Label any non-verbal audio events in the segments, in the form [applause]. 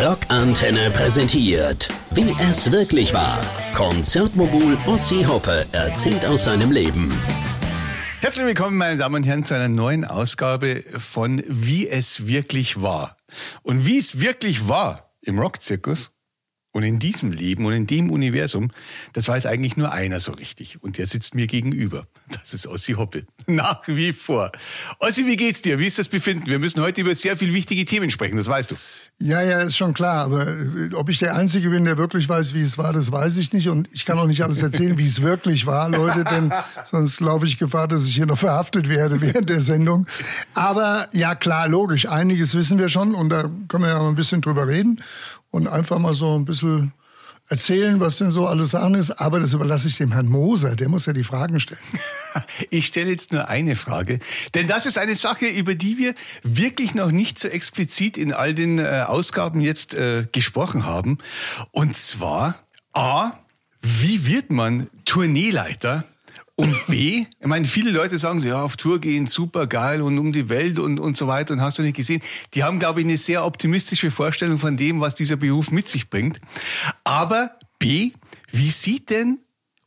Rockantenne präsentiert, wie es wirklich war. Konzertmogul Ossi Hoppe erzählt aus seinem Leben. Herzlich willkommen, meine Damen und Herren, zu einer neuen Ausgabe von Wie es wirklich war. Und wie es wirklich war im Rockzirkus, und in diesem Leben und in dem Universum, das weiß eigentlich nur einer so richtig. Und der sitzt mir gegenüber. Das ist Ossi Hoppe. [laughs] Nach wie vor. Ossi, wie geht's dir? Wie ist das Befinden? Wir müssen heute über sehr viele wichtige Themen sprechen, das weißt du. Ja, ja, ist schon klar. Aber äh, ob ich der Einzige bin, der wirklich weiß, wie es war, das weiß ich nicht. Und ich kann auch nicht alles erzählen, wie es wirklich war, Leute, denn [laughs] sonst laufe ich Gefahr, dass ich hier noch verhaftet werde während der Sendung. Aber ja, klar, logisch. Einiges wissen wir schon und da können wir ja mal ein bisschen drüber reden und einfach mal so ein bisschen erzählen, was denn so alles Sachen ist. Aber das überlasse ich dem Herrn Moser. Der muss ja die Fragen stellen. [laughs] Ich stelle jetzt nur eine Frage. Denn das ist eine Sache, über die wir wirklich noch nicht so explizit in all den äh, Ausgaben jetzt äh, gesprochen haben. Und zwar, A, wie wird man Tourneeleiter und B, ich meine, viele Leute sagen so, ja, auf Tour gehen, super geil und um die Welt und, und so weiter und hast du nicht gesehen. Die haben, glaube ich, eine sehr optimistische Vorstellung von dem, was dieser Beruf mit sich bringt. Aber B, wie sieht denn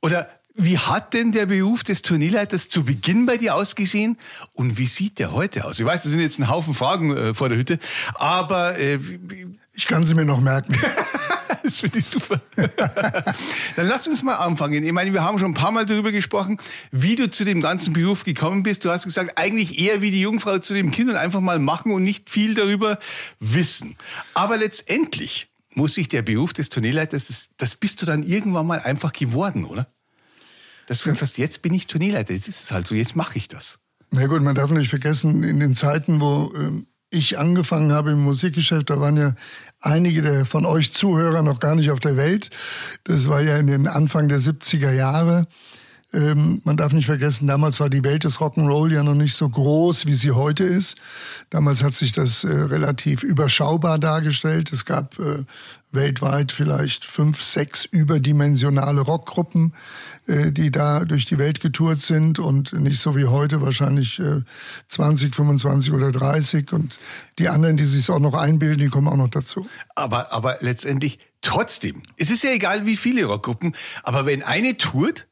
oder wie hat denn der Beruf des Turnierleiters zu Beginn bei dir ausgesehen und wie sieht der heute aus? Ich weiß, das sind jetzt ein Haufen Fragen äh, vor der Hütte, aber äh, ich kann sie mir noch merken. [laughs] das finde ich super. [laughs] Dann lass uns mal anfangen. Ich meine, wir haben schon ein paar Mal darüber gesprochen, wie du zu dem ganzen Beruf gekommen bist. Du hast gesagt, eigentlich eher wie die Jungfrau zu dem Kind und einfach mal machen und nicht viel darüber wissen. Aber letztendlich muss sich der Beruf des Turnierleiters, das, das bist du dann irgendwann mal einfach geworden, oder? Dass du hast, jetzt bin ich Turnierleiter, jetzt ist es halt so, jetzt mache ich das. Na gut, man darf nicht vergessen, in den Zeiten, wo ähm, ich angefangen habe im Musikgeschäft, da waren ja einige der von euch Zuhörer noch gar nicht auf der Welt. Das war ja in den Anfang der 70er Jahre. Ähm, man darf nicht vergessen, damals war die Welt des Rock'n'Roll ja noch nicht so groß, wie sie heute ist. Damals hat sich das äh, relativ überschaubar dargestellt. Es gab äh, weltweit vielleicht fünf, sechs überdimensionale Rockgruppen, die da durch die Welt getourt sind und nicht so wie heute wahrscheinlich äh, 20, 25 oder 30 und die anderen, die sich auch noch einbilden, die kommen auch noch dazu. Aber, aber letztendlich trotzdem, es ist ja egal wie viele Rockgruppen, aber wenn eine tourt,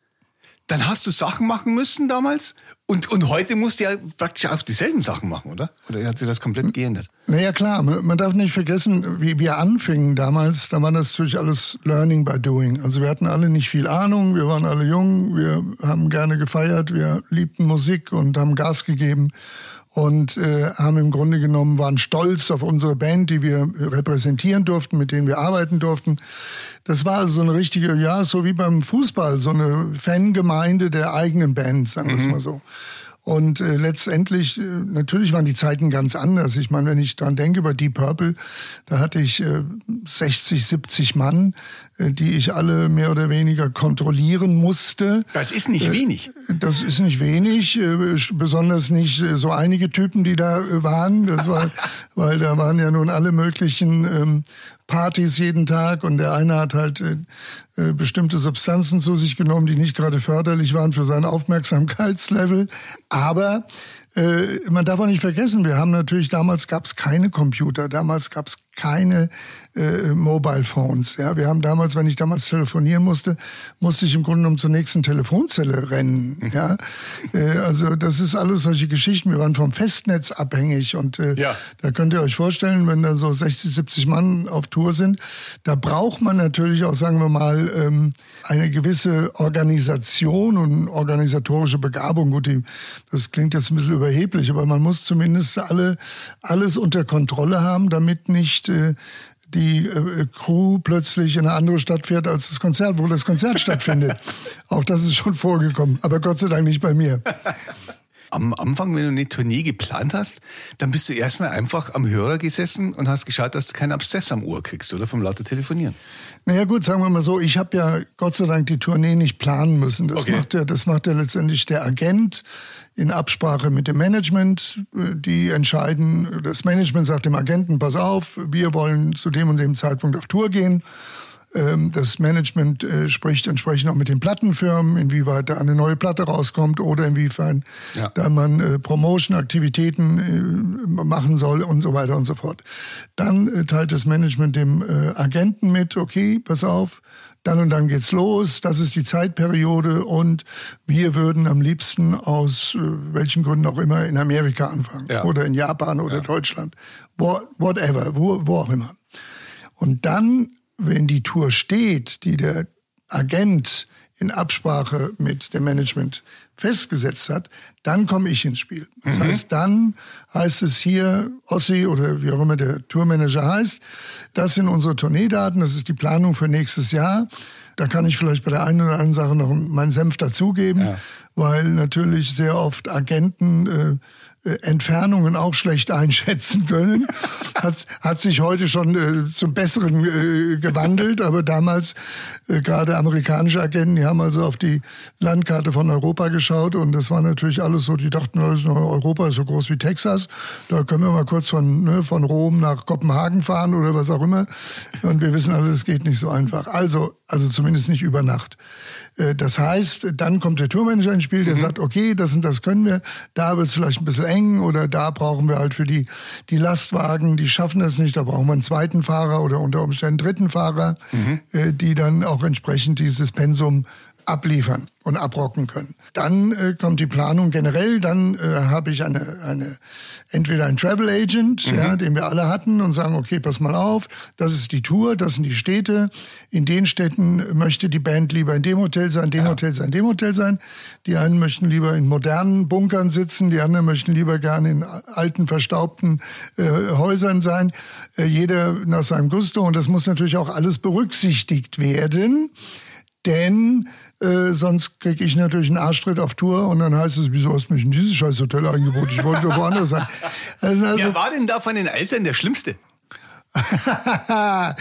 dann hast du Sachen machen müssen damals und, und heute musst du ja praktisch auch dieselben Sachen machen, oder? Oder hat sich das komplett geändert? Naja, klar. Man darf nicht vergessen, wie wir anfingen damals, da war das natürlich alles Learning by Doing. Also wir hatten alle nicht viel Ahnung, wir waren alle jung, wir haben gerne gefeiert, wir liebten Musik und haben Gas gegeben und äh, haben im Grunde genommen waren stolz auf unsere Band, die wir repräsentieren durften, mit denen wir arbeiten durften. Das war also so eine richtige, ja, so wie beim Fußball, so eine Fangemeinde der eigenen Band, sagen wir es mhm. mal so. Und äh, letztendlich, äh, natürlich waren die Zeiten ganz anders. Ich meine, wenn ich dran denke über Deep Purple, da hatte ich äh, 60, 70 Mann, äh, die ich alle mehr oder weniger kontrollieren musste. Das ist nicht äh, wenig. Das ist nicht wenig, äh, besonders nicht äh, so einige Typen, die da äh, waren. Das war, [laughs] weil da waren ja nun alle möglichen ähm, Partys jeden Tag und der eine hat halt äh, äh, bestimmte Substanzen zu sich genommen, die nicht gerade förderlich waren für sein Aufmerksamkeitslevel. Aber äh, man darf auch nicht vergessen, wir haben natürlich, damals gab es keine Computer, damals gab es keine äh, Mobile Phones. Ja, wir haben damals, wenn ich damals telefonieren musste, musste ich im Grunde genommen zur nächsten Telefonzelle rennen. Ja, äh, also das ist alles solche Geschichten. Wir waren vom Festnetz abhängig und äh, ja. da könnt ihr euch vorstellen, wenn da so 60, 70 Mann auf Tour sind, da braucht man natürlich auch, sagen wir mal, ähm, eine gewisse Organisation und organisatorische Begabung. Gut, die, das klingt jetzt ein bisschen überheblich, aber man muss zumindest alle alles unter Kontrolle haben, damit nicht äh, die äh, Crew plötzlich in eine andere Stadt fährt als das Konzert, wo das Konzert stattfindet. [laughs] Auch das ist schon vorgekommen, aber Gott sei Dank nicht bei mir. Am Anfang, wenn du eine Tournee geplant hast, dann bist du erstmal einfach am Hörer gesessen und hast geschaut, dass du keinen Abszess am Ohr kriegst, oder? Vom lauter Telefonieren. Naja gut, sagen wir mal so, ich habe ja Gott sei Dank die Tournee nicht planen müssen. Das, okay. macht, ja, das macht ja letztendlich der Agent in Absprache mit dem Management. Die entscheiden, das Management sagt dem Agenten, pass auf, wir wollen zu dem und dem Zeitpunkt auf Tour gehen. Ähm, das Management äh, spricht entsprechend auch mit den Plattenfirmen, inwieweit da eine neue Platte rauskommt oder inwiefern ja. da man äh, Promotion-Aktivitäten äh, machen soll und so weiter und so fort. Dann teilt das Management dem Agenten mit, okay, pass auf, dann und dann geht's los, das ist die Zeitperiode und wir würden am liebsten aus äh, welchen Gründen auch immer in Amerika anfangen ja. oder in Japan oder ja. Deutschland, whatever, wo, wo auch immer. Und dann, wenn die Tour steht, die der Agent in Absprache mit dem Management festgesetzt hat, dann komme ich ins Spiel. Das mhm. heißt, dann heißt es hier, Ossi oder wie auch immer der Tourmanager heißt, das sind unsere Tourneedaten, das ist die Planung für nächstes Jahr. Da kann ich vielleicht bei der einen oder anderen Sache noch meinen Senf dazugeben, ja. weil natürlich sehr oft Agenten äh, Entfernungen auch schlecht einschätzen können. [laughs] Hat, hat sich heute schon äh, zum Besseren äh, gewandelt, aber damals äh, gerade amerikanische Agenten, die haben also auf die Landkarte von Europa geschaut und das war natürlich alles so, die dachten, Europa ist so groß wie Texas, da können wir mal kurz von, ne, von Rom nach Kopenhagen fahren oder was auch immer. Und wir wissen alle, es geht nicht so einfach. Also, also zumindest nicht über Nacht. Äh, das heißt, dann kommt der Tourmanager ins Spiel, der mhm. sagt, okay, das und das können wir, da wird es vielleicht ein bisschen eng oder da brauchen wir halt für die, die Lastwagen, die schaffen das nicht, da brauchen wir einen zweiten Fahrer oder unter Umständen einen dritten Fahrer, mhm. Äh, die dann auch entsprechend dieses Pensum abliefern und abrocken können. Dann äh, kommt die Planung generell, dann äh, habe ich eine, eine, entweder ein Travel Agent, mhm. ja, den wir alle hatten und sagen, okay, pass mal auf, das ist die Tour, das sind die Städte. In den Städten möchte die Band lieber in dem Hotel sein, dem ja. Hotel sein, dem Hotel sein. Die einen möchten lieber in modernen Bunkern sitzen, die anderen möchten lieber gerne in alten, verstaubten äh, Häusern sein. Äh, jeder nach seinem Gusto und das muss natürlich auch alles berücksichtigt werden. Denn äh, sonst kriege ich natürlich einen Arschtritt auf Tour und dann heißt es, wieso hast du mich in dieses scheiß Hotel eingeboten? Ich wollte doch woanders sein. [laughs] Also, also, Wer war denn da von den Eltern der Schlimmste? Komm,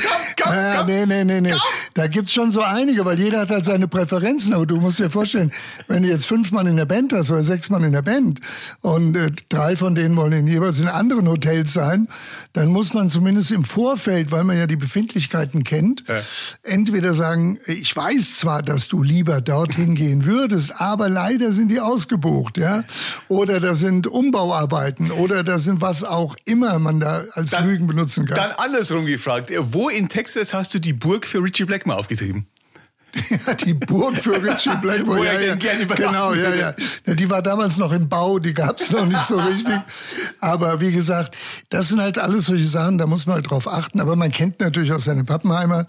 komm, äh, komm, nee, nee, nee, nee. Da gibt's schon so einige, weil jeder hat halt seine Präferenzen. Aber du musst dir vorstellen, wenn du jetzt fünf Mann in der Band hast oder sechs Mann in der Band und äh, drei von denen wollen in jeweils in anderen Hotels sein, dann muss man zumindest im Vorfeld, weil man ja die Befindlichkeiten kennt, äh. entweder sagen, ich weiß zwar, dass du lieber dorthin [laughs] gehen würdest, aber leider sind die ausgebucht, ja. Oder da sind Umbauarbeiten oder da sind was auch immer man da als dann, Lügen benutzen kann andersrum gefragt. Wo in Texas hast du die Burg für Richie Blackmore aufgetrieben? [laughs] die Burg für Richie [laughs] Blackmore. Wo ja, ja. Gerne genau, ja, ja. Die war damals noch im Bau, die gab es noch nicht so richtig. [laughs] Aber wie gesagt, das sind halt alles solche Sachen, da muss man halt drauf achten. Aber man kennt natürlich auch seine Pappenheimer.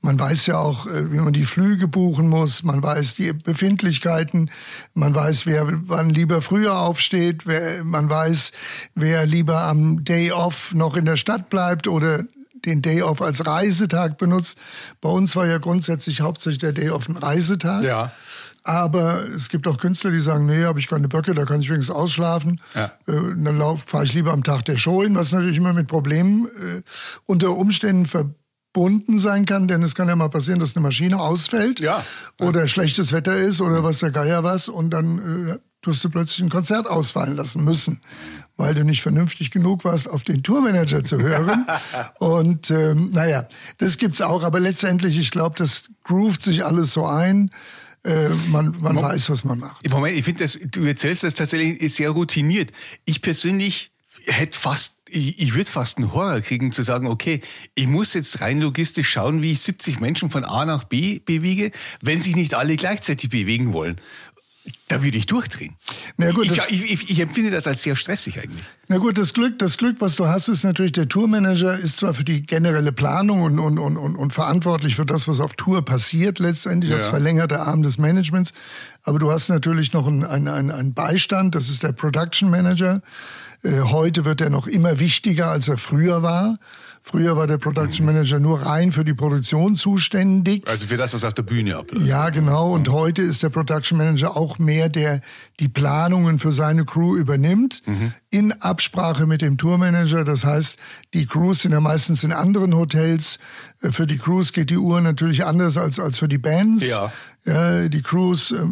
Man weiß ja auch, äh, wie man die Flüge buchen muss. Man weiß die Befindlichkeiten. Man weiß, wer wann lieber früher aufsteht. Wer, man weiß, wer lieber am Day Off noch in der Stadt bleibt oder den Day Off als Reisetag benutzt. Bei uns war ja grundsätzlich hauptsächlich der Day Off ein Reisetag. Ja. Aber es gibt auch Künstler, die sagen, nee, habe ich keine Böcke, da kann ich wenigstens ausschlafen. Ja. Äh, dann fahre ich lieber am Tag der Show hin, was natürlich immer mit Problemen äh, unter Umständen verbunden sein kann, denn es kann ja mal passieren, dass eine Maschine ausfällt ja. oder schlechtes Wetter ist oder was der Geier was und dann äh, tust du plötzlich ein Konzert ausfallen lassen müssen weil du nicht vernünftig genug warst, auf den Tourmanager zu hören. [laughs] und ähm, naja, das gibt's auch. Aber letztendlich, ich glaube, das groovt sich alles so ein. Äh, man man Moment, weiß, was man macht. Moment, ich finde, du erzählst das tatsächlich sehr routiniert. Ich persönlich hätte fast, ich, ich würde fast einen Horror kriegen zu sagen, okay, ich muss jetzt rein logistisch schauen, wie ich 70 Menschen von A nach B bewege, wenn sich nicht alle gleichzeitig bewegen wollen. Da würde ich durchdrehen. Na gut, ich, ich, ich, ich, empfinde das als sehr stressig eigentlich. Na gut, das Glück, das Glück, was du hast, ist natürlich, der Tourmanager ist zwar für die generelle Planung und, und, und, und, und verantwortlich für das, was auf Tour passiert, letztendlich ja. als verlängerter Arm des Managements. Aber du hast natürlich noch einen, einen, einen Beistand, das ist der Production Manager. Äh, heute wird er noch immer wichtiger, als er früher war. Früher war der Production Manager nur rein für die Produktion zuständig. Also für das, was auf der Bühne abläuft. Ja, genau. Und heute ist der Production Manager auch mehr, der die Planungen für seine Crew übernimmt, mhm. in Absprache mit dem Tourmanager. Das heißt, die Crews sind ja meistens in anderen Hotels. Äh, für die Crews geht die Uhr natürlich anders als, als für die Bands. Ja. Ja, die Crews äh,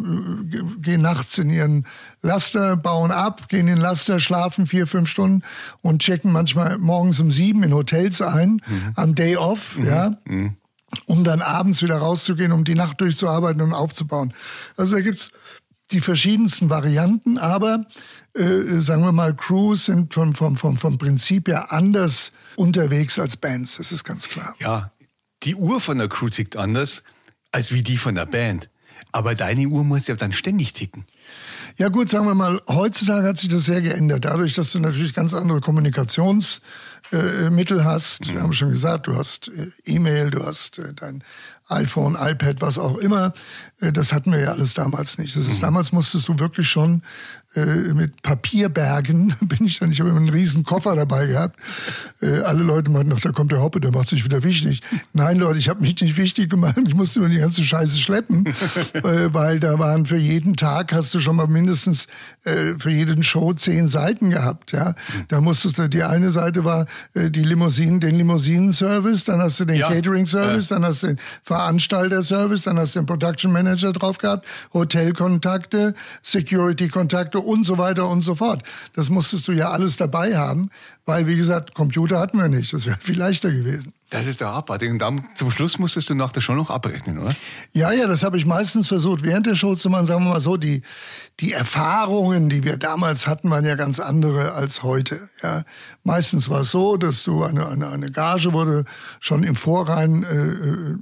gehen nachts in ihren Laster, bauen ab, gehen in den Laster, schlafen vier, fünf Stunden und checken manchmal morgens um sieben in Hotels ein, mhm. am Day off, mhm. ja. Mhm. um dann abends wieder rauszugehen, um die Nacht durchzuarbeiten und aufzubauen. Also da gibt's die verschiedensten Varianten, aber äh, sagen wir mal, Crews sind vom, vom, vom, vom Prinzip her anders unterwegs als Bands, das ist ganz klar. Ja, die Uhr von der Crew tickt anders als wie die von der Band. Aber deine Uhr muss ja dann ständig ticken. Ja gut, sagen wir mal, heutzutage hat sich das sehr geändert. Dadurch, dass du natürlich ganz andere Kommunikationsmittel äh, hast. Mhm. Wir haben schon gesagt, du hast äh, E-Mail, du hast äh, dein iPhone, iPad, was auch immer. Äh, das hatten wir ja alles damals nicht. Das ist, mhm. Damals musstest du wirklich schon äh, mit Papierbergen, [laughs] bin ich dann, ich habe immer einen riesen Koffer dabei gehabt. Äh, alle Leute meinten noch, da kommt der Hoppe, der macht sich wieder wichtig. Nein, Leute, ich habe mich nicht wichtig gemacht, ich musste nur die ganze Scheiße schleppen, [laughs] äh, weil da waren für jeden Tag, hast du schon mal mindestens äh, für jeden Show zehn Seiten gehabt. Ja. Da musstest du, die eine Seite war äh, die Limousinen, den Limousinenservice, dann hast du den ja. Catering-Service, dann hast du den Veranstalter-Service, dann hast du den Production Manager drauf gehabt, Hotelkontakte, Security-Kontakte und so weiter und so fort. Das musstest du ja alles dabei haben, weil, wie gesagt, Computer hatten wir nicht. Das wäre viel leichter gewesen. Das ist doch abartig. Und dann zum Schluss musstest du nach der Show noch abrechnen, oder? Ja, ja, das habe ich meistens versucht, während der Show zu machen. Sagen wir mal so, die, die Erfahrungen, die wir damals hatten, waren ja ganz andere als heute. Ja. Meistens war es so, dass du eine, eine, eine Gage wurde schon im Vorrein äh, äh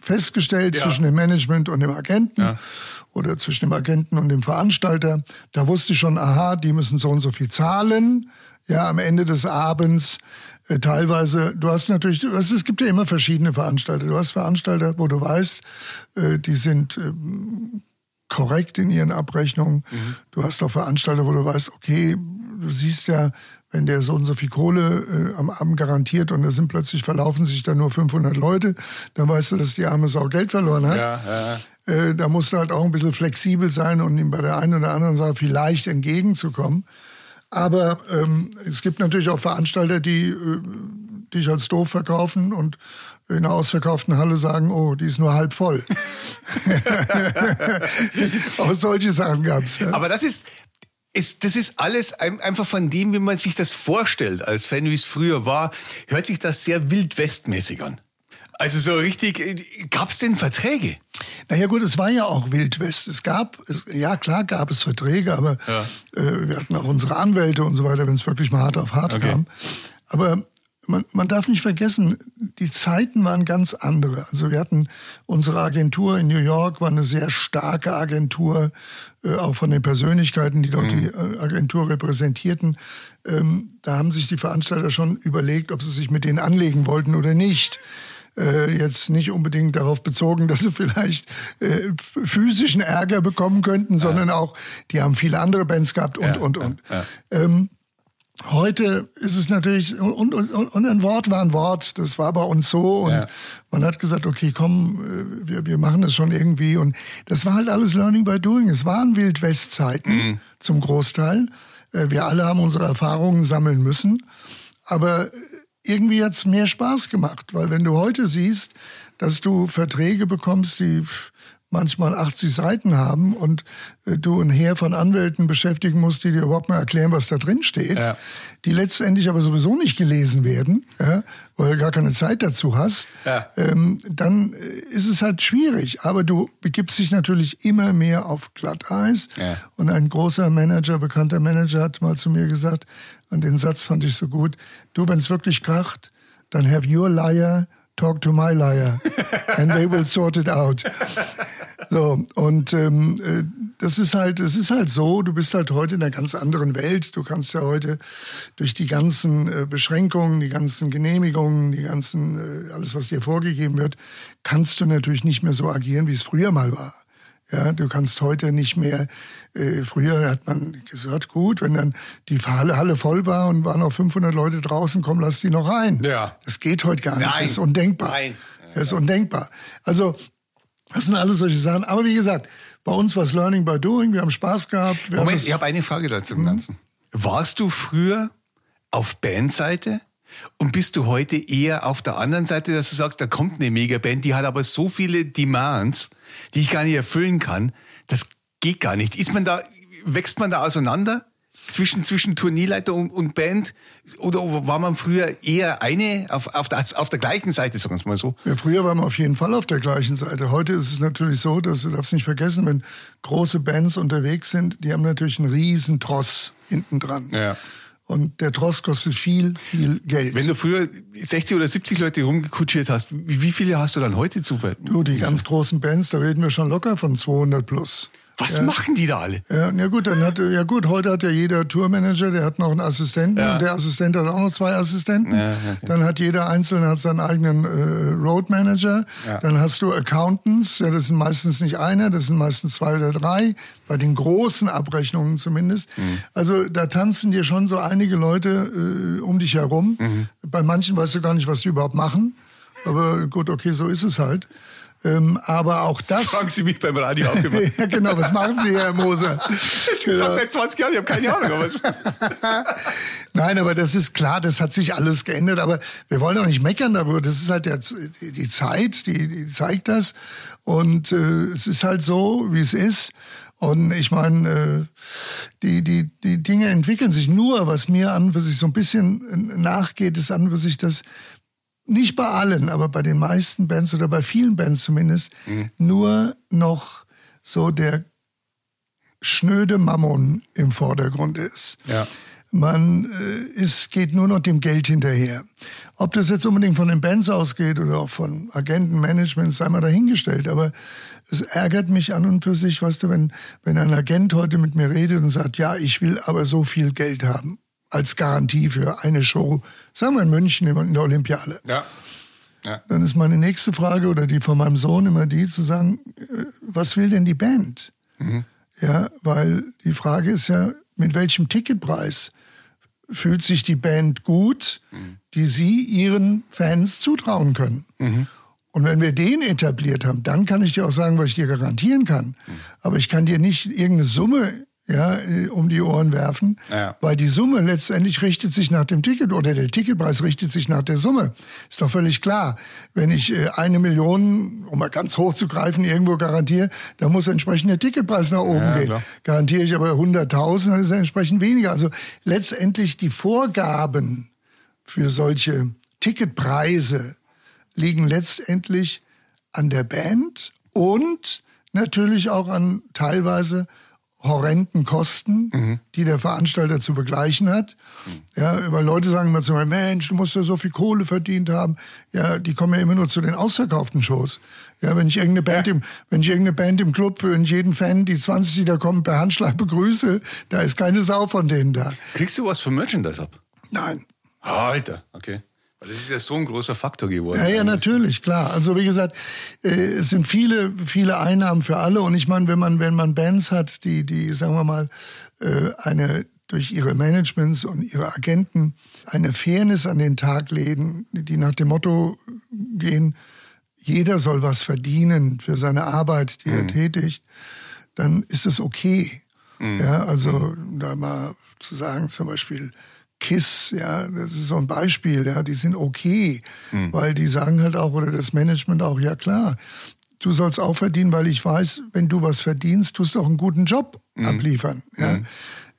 festgestellt ja. zwischen dem Management und dem Agenten. Ja oder zwischen dem Agenten und dem Veranstalter. Da wusste ich schon, aha, die müssen so und so viel zahlen. Ja, am Ende des Abends äh, teilweise, du hast natürlich, du hast, es gibt ja immer verschiedene Veranstalter. Du hast Veranstalter, wo du weißt, äh, die sind äh, korrekt in ihren Abrechnungen. Mhm. Du hast auch Veranstalter, wo du weißt, okay, du siehst ja, wenn der so und so viel Kohle äh, am Abend garantiert und da sind plötzlich verlaufen sich da nur 500 Leute, dann weißt du, dass die arme Sau Geld verloren hat. Ja, ja. Äh, da musst du halt auch ein bisschen flexibel sein und ihm bei der einen oder anderen Sache vielleicht entgegenzukommen. Aber ähm, es gibt natürlich auch Veranstalter, die äh, dich als doof verkaufen und in einer ausverkauften Halle sagen, oh, die ist nur halb voll. [laughs] [laughs] auch solche Sachen gab's. Ja. Aber das ist, ist, das ist alles einfach von dem, wie man sich das vorstellt als Fan, wie es früher war, hört sich das sehr wildwestmäßig an. Also so richtig, äh, gab es denn Verträge? Naja gut, es war ja auch Wildwest. Es gab, es, ja klar gab es Verträge, aber ja. äh, wir hatten auch unsere Anwälte und so weiter, wenn es wirklich mal hart auf hart okay. kam. Aber man, man darf nicht vergessen, die Zeiten waren ganz andere. Also wir hatten unsere Agentur in New York, war eine sehr starke Agentur, auch von den Persönlichkeiten, die dort mhm. die äh, Agentur repräsentierten. Ähm, da haben sich die Veranstalter schon überlegt, ob sie sich mit denen anlegen wollten oder nicht äh, jetzt nicht unbedingt darauf bezogen, [laughs] dass sie vielleicht äh, physischen Ärger bekommen könnten, sondern ja. auch, die haben viele andere Bands gehabt und, ja, und, und. Ja, ähm, Heute ist es natürlich, und, und, und ein Wort war ein Wort, das war bei uns so. Und ja. man hat gesagt, okay, komm, äh, wir, wir machen das schon irgendwie. Und das war halt alles Learning by Doing. Es waren Wildwestzeiten mhm. zum Großteil. Äh, wir alle haben unsere Erfahrungen sammeln müssen. Aber irgendwie hat's mehr Spaß gemacht, weil wenn du heute siehst, dass du Verträge bekommst, die manchmal 80 Seiten haben und äh, du ein Heer von Anwälten beschäftigen musst, die dir überhaupt mal erklären, was da drin steht, ja. die letztendlich aber sowieso nicht gelesen werden, ja, weil du gar keine Zeit dazu hast, ja. ähm, dann äh, ist es halt schwierig. Aber du begibst dich natürlich immer mehr auf Glatteis. Und ein großer Manager, bekannter Manager hat mal zu mir gesagt, und den Satz fand ich so gut, du, wenn es wirklich kracht, dann have your liar talk to my liar and they will sort it out. So, und ähm, äh, das ist halt, es ist halt so, du bist halt heute in einer ganz anderen Welt. Du kannst ja heute durch die ganzen äh, Beschränkungen, die ganzen Genehmigungen, die ganzen, äh, alles, was dir vorgegeben wird, kannst du natürlich nicht mehr so agieren, wie es früher mal war. Ja, du kannst heute nicht mehr, äh, früher hat man gesagt, gut, wenn dann die Halle, voll war und waren noch 500 Leute draußen, komm, lass die noch rein. Ja. Das geht heute gar nicht. Nein. Das ist undenkbar. Nein. Das ist undenkbar. Also, das sind alles solche Sachen. Aber wie gesagt, bei uns war es Learning by Doing. Wir haben Spaß gehabt. Moment, ich habe eine Frage dazu im mhm. Ganzen. Warst du früher auf Bandseite? Und bist du heute eher auf der anderen Seite, dass du sagst, da kommt eine Megaband, die hat aber so viele Demands, die ich gar nicht erfüllen kann. Das geht gar nicht. Ist man da, wächst man da auseinander? zwischen, zwischen Turnierleiter und, und Band? Oder war man früher eher eine auf, auf, der, auf der gleichen Seite, sagen wir es mal so? Ja, früher waren wir auf jeden Fall auf der gleichen Seite. Heute ist es natürlich so, dass du darfst nicht vergessen, wenn große Bands unterwegs sind, die haben natürlich einen riesen Tross hinten dran. Ja. Und der Tross kostet viel, viel Geld. Wenn du früher 60 oder 70 Leute rumgekutschiert hast, wie, viele hast du dann heute zu? Du, die ganz großen Bands, da reden wir schon locker von 200 plus. Was ja. machen die da alle? Ja, ja gut, dann hat ja gut, heute hat ja jeder Tourmanager, der hat noch einen Assistenten ja. und der Assistent hat auch noch zwei Assistenten. Okay. Dann hat jeder Einzelne hat seinen eigenen äh, Road Manager. Dann hast du Accountants, ja, das sind meistens nicht einer, das sind meistens zwei oder drei, bei den großen Abrechnungen zumindest. Mhm. Also da tanzen dir schon so einige Leute äh, um dich herum. Mhm. Bei manchen weißt du gar nicht, was die überhaupt machen. Aber gut, okay, so ist es halt. Ähm, aber auch das. Fragen Sie mich beim Radio auch immer. [laughs] ja, genau. Was machen Sie, Herr Moser? [laughs] Ich genau. seit 20 Jahren, ich habe keine Ahnung. [laughs] Nein, aber das ist klar, das hat sich alles geändert. Aber wir wollen auch nicht meckern darüber. Das ist halt der, die Zeit, die, die zeigt das. Und äh, es ist halt so, wie es ist. Und ich meine, äh, die, die, die Dinge entwickeln sich. Nur, was mir an für sich so ein bisschen nachgeht, ist an für sich, dass nicht bei allen, aber bei den meisten Bands oder bei vielen Bands zumindest, mhm. nur noch so der schnöde Mammon im Vordergrund ist. Ja. Man äh, ist, geht nur noch dem Geld hinterher. Ob das jetzt unbedingt von den Bands ausgeht oder auch von Agentenmanagement, sei mal dahingestellt. Aber es ärgert mich an und für sich, weißt du, wenn, wenn ein Agent heute mit mir redet und sagt, ja, ich will aber so viel Geld haben als Garantie für eine Show, sagen wir in München in der Olympiale. Ja. Ja. Dann ist meine nächste Frage oder die von meinem Sohn immer die zu sagen, äh, was will denn die Band? Mhm. Ja, weil die Frage ist ja, mit welchem Ticketpreis fühlt sich die Band gut, mhm. die sie ihren Fans zutrauen können? Mhm. Und wenn wir den etabliert haben, dann kann ich dir auch sagen, was ich dir garantieren kann. Mhm. Aber ich kann dir nicht irgendeine Summe ja, äh, um die Ohren werfen, ja. weil die Summe letztendlich richtet sich nach dem Ticket oder der Ticketpreis richtet sich nach der Summe. Ist doch völlig klar. Wenn ich äh, eine Million, um mal ganz hoch zu greifen, irgendwo garantiere, dann muss entsprechend der Ticketpreis nach oben ja, gehen. Klar. Garantiere ich aber 100.000, dann ist er entsprechend weniger. Also letztendlich die Vorgaben für solche Ticketpreise liegen letztendlich an der Band und natürlich auch an teilweise horrenden Kosten, mhm. die der Veranstalter zu begleichen hat. Mhm. Ja, weil Leute sagen immer zu mir, Mensch, du musst ja so viel Kohle verdient haben. Ja, die kommen ja immer nur zu den ausverkauften Shows. Ja, wenn ich irgendeine Band ja. im, wenn ich irgendeine Band im Club, wenn ich jeden Fan, die 20, die da kommen, per Handschlag begrüße, da ist keine Sau von denen da. Kriegst du was für Merchandise ab? Nein. Alter, okay. Das ist ja so ein großer Faktor geworden. Ja, ja, natürlich, klar. Also wie gesagt, äh, es sind viele, viele Einnahmen für alle. Und ich meine, wenn man, wenn man Bands hat, die, die, sagen wir mal, äh, eine durch ihre Managements und ihre Agenten eine Fairness an den Tag legen, die nach dem Motto gehen, jeder soll was verdienen für seine Arbeit, die mhm. er tätigt, dann ist es okay. Mhm. Ja, also mhm. da mal zu sagen, zum Beispiel, KISS, ja, das ist so ein Beispiel, ja, die sind okay, mhm. weil die sagen halt auch, oder das Management auch, ja klar, du sollst auch verdienen, weil ich weiß, wenn du was verdienst, tust du auch einen guten Job mhm. abliefern, ja. Mhm.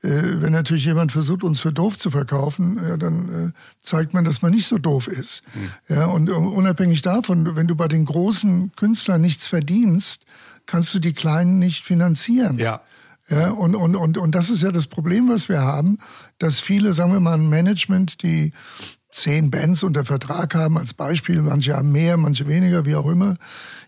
Äh, wenn natürlich jemand versucht, uns für doof zu verkaufen, ja, dann äh, zeigt man, dass man nicht so doof ist. Mhm. Ja, und unabhängig davon, wenn du bei den großen Künstlern nichts verdienst, kannst du die Kleinen nicht finanzieren. Ja. Ja, und, und, und, und das ist ja das Problem, was wir haben, dass viele, sagen wir mal, ein Management, die zehn Bands unter Vertrag haben, als Beispiel, manche haben mehr, manche weniger, wie auch immer.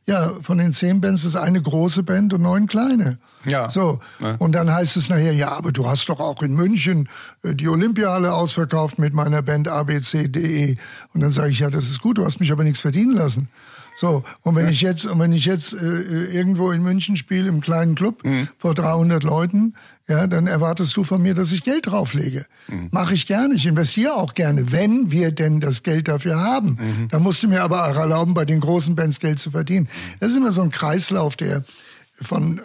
Ja, von den zehn Bands ist eine große Band und neun kleine. Ja. So. Ja. Und dann heißt es nachher, ja, aber du hast doch auch in München äh, die Olympiale ausverkauft mit meiner Band ABCDE. Und dann sage ich, ja, das ist gut, du hast mich aber nichts verdienen lassen. So, und wenn ja. ich jetzt, und wenn ich jetzt äh, irgendwo in München spiele, im kleinen Club, mhm. vor 300 Leuten, ja, dann erwartest du von mir, dass ich Geld drauflege. Mhm. Mache ich gerne, ich investiere auch gerne, wenn wir denn das Geld dafür haben. Mhm. Dann musst du mir aber auch erlauben, bei den großen Bands Geld zu verdienen. Das ist immer so ein Kreislauf, der von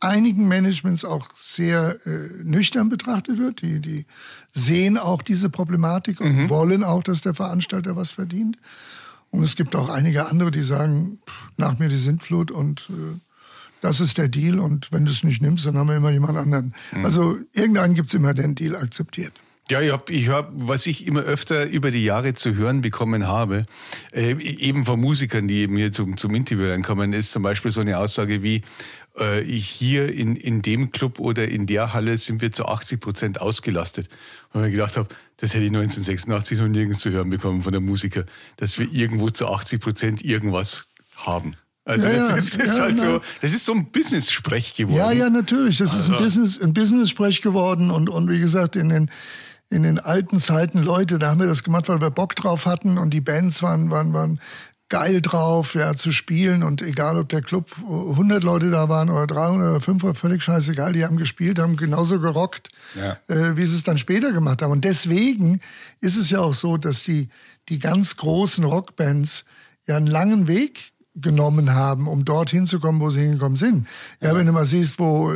einigen Managements auch sehr äh, nüchtern betrachtet wird. Die, die sehen auch diese Problematik und mhm. wollen auch, dass der Veranstalter was verdient. Und es gibt auch einige andere, die sagen, nach mir die Sintflut und äh, das ist der Deal und wenn du es nicht nimmst, dann haben wir immer jemand anderen. Mhm. Also irgendeinen gibt es immer, der den Deal akzeptiert. Ja, ich habe, ich hab, was ich immer öfter über die Jahre zu hören bekommen habe, äh, eben von Musikern, die eben hier zum, zum Interview reinkommen, ist zum Beispiel so eine Aussage wie, äh, hier in, in dem Club oder in der Halle sind wir zu 80 Prozent ausgelastet. Und ich gedacht habe, das hätte ich 1986 noch nirgends zu hören bekommen von der Musiker, dass wir irgendwo zu 80 Prozent irgendwas haben. Also ja, das, ist, ja, halt so, das ist so ein Business-Sprech geworden. Ja, ja, natürlich. Das also. ist ein Business, ein Business-Sprech geworden und, und wie gesagt, in den, in den alten Zeiten, Leute, da haben wir das gemacht, weil wir Bock drauf hatten und die Bands waren, waren, waren geil drauf, ja, zu spielen und egal, ob der Club 100 Leute da waren oder 300 oder 500, völlig scheißegal, die haben gespielt, haben genauso gerockt, ja. äh, wie sie es dann später gemacht haben. Und deswegen ist es ja auch so, dass die, die ganz großen Rockbands ja einen langen Weg genommen haben, um dorthin zu kommen, wo sie hingekommen sind. Ja, ja. wenn du mal siehst, wo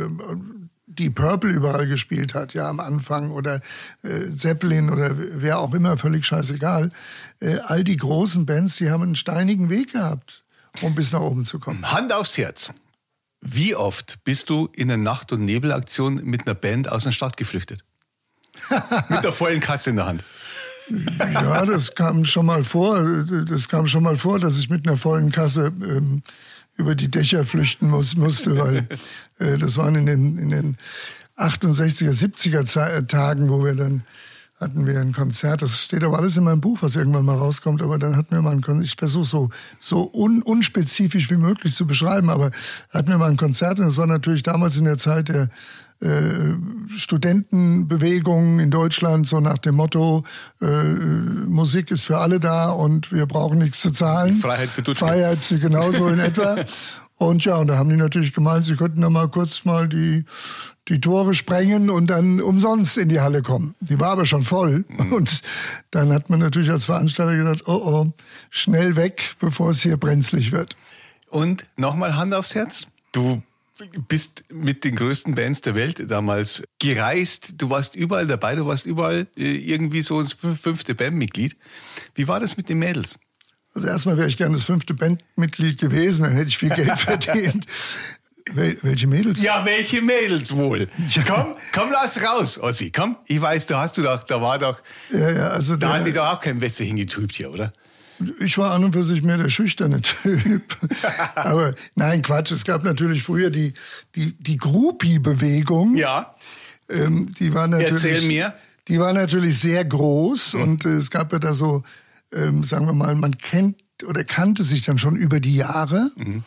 die Purple überall gespielt hat, ja, am Anfang oder äh, Zeppelin oder wer auch immer, völlig scheißegal. Äh, all die großen Bands, die haben einen steinigen Weg gehabt, um bis nach oben zu kommen. Hand aufs Herz. Wie oft bist du in einer Nacht- und Nebelaktion mit einer Band aus der Stadt geflüchtet? [laughs] mit der vollen Kasse in der Hand. Ja, das kam schon mal vor. Das kam schon mal vor, dass ich mit einer vollen Kasse ähm, über die Dächer flüchten muss, musste, weil [laughs] äh, das waren in den, in den 68er, 70er Tagen, wo wir dann hatten wir ein Konzert. Das steht aber alles in meinem Buch, was irgendwann mal rauskommt. Aber dann hatten wir mal ein Konzert. Ich versuche so, so un, unspezifisch wie möglich zu beschreiben. Aber hatten wir mal ein Konzert und das war natürlich damals in der Zeit der äh, Studentenbewegung in Deutschland, so nach dem Motto, äh, Musik ist für alle da und wir brauchen nichts zu zahlen. Freiheit für Dutschke. Freiheit genauso in etwa. [laughs] Und ja, und da haben die natürlich gemeint, sie könnten da mal kurz mal die, die Tore sprengen und dann umsonst in die Halle kommen. Die war aber schon voll. Mhm. Und dann hat man natürlich als Veranstalter gedacht, oh oh, schnell weg, bevor es hier brenzlig wird. Und nochmal Hand aufs Herz. Du bist mit den größten Bands der Welt damals gereist. Du warst überall dabei, du warst überall äh, irgendwie so das fünfte Bandmitglied. Wie war das mit den Mädels? Also erstmal wäre ich gerne das fünfte Bandmitglied gewesen, dann hätte ich viel Geld [laughs] verdient. Wel welche Mädels? Ja, welche Mädels wohl? Ja. Komm, komm, lass raus, Ossi, komm. Ich weiß, da hast du doch, da war doch, ja, ja, also da hat die doch auch kein Wetze hingetrübt hier, oder? Ich war an und für sich mehr der schüchterne Typ. [laughs] Aber nein, Quatsch. Es gab natürlich früher die, die, die Groupie-Bewegung. Ja. Ähm, die war natürlich, Erzähl mir. Die war natürlich sehr groß mhm. und äh, es gab ja da so, ähm, sagen wir mal, man kennt oder kannte sich dann schon über die Jahre. Mhm.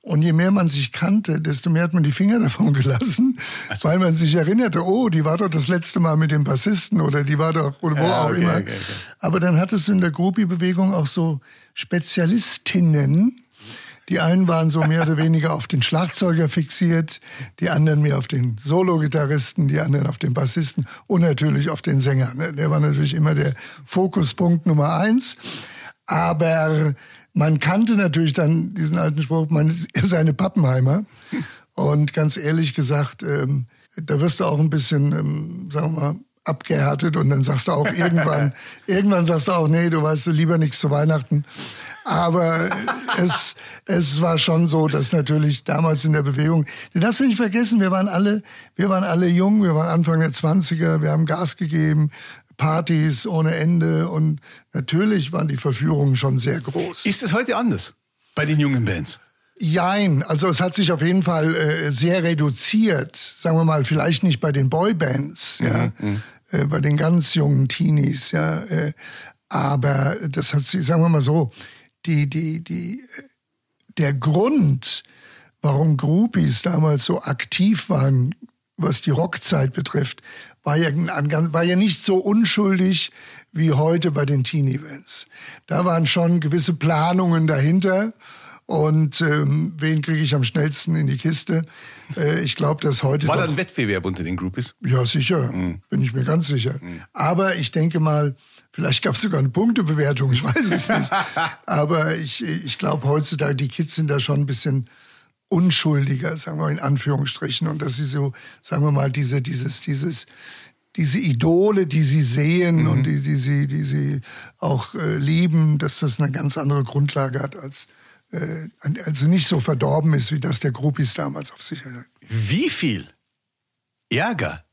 Und je mehr man sich kannte, desto mehr hat man die Finger [laughs] davon gelassen, so. weil man sich erinnerte, oh, die war doch das letzte Mal mit dem Bassisten oder die war doch, oder wo ja, auch okay, immer. Okay, okay. Aber dann hattest du in der Groupie-Bewegung auch so Spezialistinnen. Die einen waren so mehr oder [laughs] weniger auf den Schlagzeuger fixiert, die anderen mehr auf den Solo-Gitarristen, die anderen auf den Bassisten und natürlich auf den Sänger. Ne? Der war natürlich immer der Fokuspunkt Nummer eins. Aber man kannte natürlich dann diesen alten Spruch, man ist eine Pappenheimer. Und ganz ehrlich gesagt, ähm, da wirst du auch ein bisschen, ähm, sagen wir mal, abgehärtet und dann sagst du auch irgendwann, [laughs] irgendwann sagst du auch, nee, du weißt lieber nichts zu Weihnachten. Aber [laughs] es, es war schon so, dass natürlich damals in der Bewegung, du darfst nicht vergessen, wir waren alle, wir waren alle jung, wir waren Anfang der 20er, wir haben Gas gegeben, Partys ohne Ende und natürlich waren die Verführungen schon sehr groß. Ist es heute anders bei den jungen Bands? Jein, also es hat sich auf jeden Fall äh, sehr reduziert, sagen wir mal, vielleicht nicht bei den Boybands, ja, mhm. äh, bei den ganz jungen Teenies, ja, äh, aber das hat sich, sagen wir mal so, die, die, die, der Grund, warum Groupies damals so aktiv waren, was die Rockzeit betrifft, war ja, war ja nicht so unschuldig wie heute bei den Teen-Events. Da waren schon gewisse Planungen dahinter. Und ähm, wen kriege ich am schnellsten in die Kiste? Äh, ich glaube, dass heute. War da ein Wettbewerb unter den Groupies? Ja, sicher. Mhm. Bin ich mir ganz sicher. Mhm. Aber ich denke mal, vielleicht gab es sogar eine Punktebewertung, ich weiß es nicht. [laughs] Aber ich, ich glaube, heutzutage, die Kids sind da schon ein bisschen unschuldiger, sagen wir in Anführungsstrichen. Und dass sie so, sagen wir mal, diese, dieses, dieses, diese Idole, die sie sehen mhm. und die, die, sie, die sie auch äh, lieben, dass das eine ganz andere Grundlage hat als äh, also nicht so verdorben ist, wie das der Groupies damals auf sich hatte. Wie viel Ärger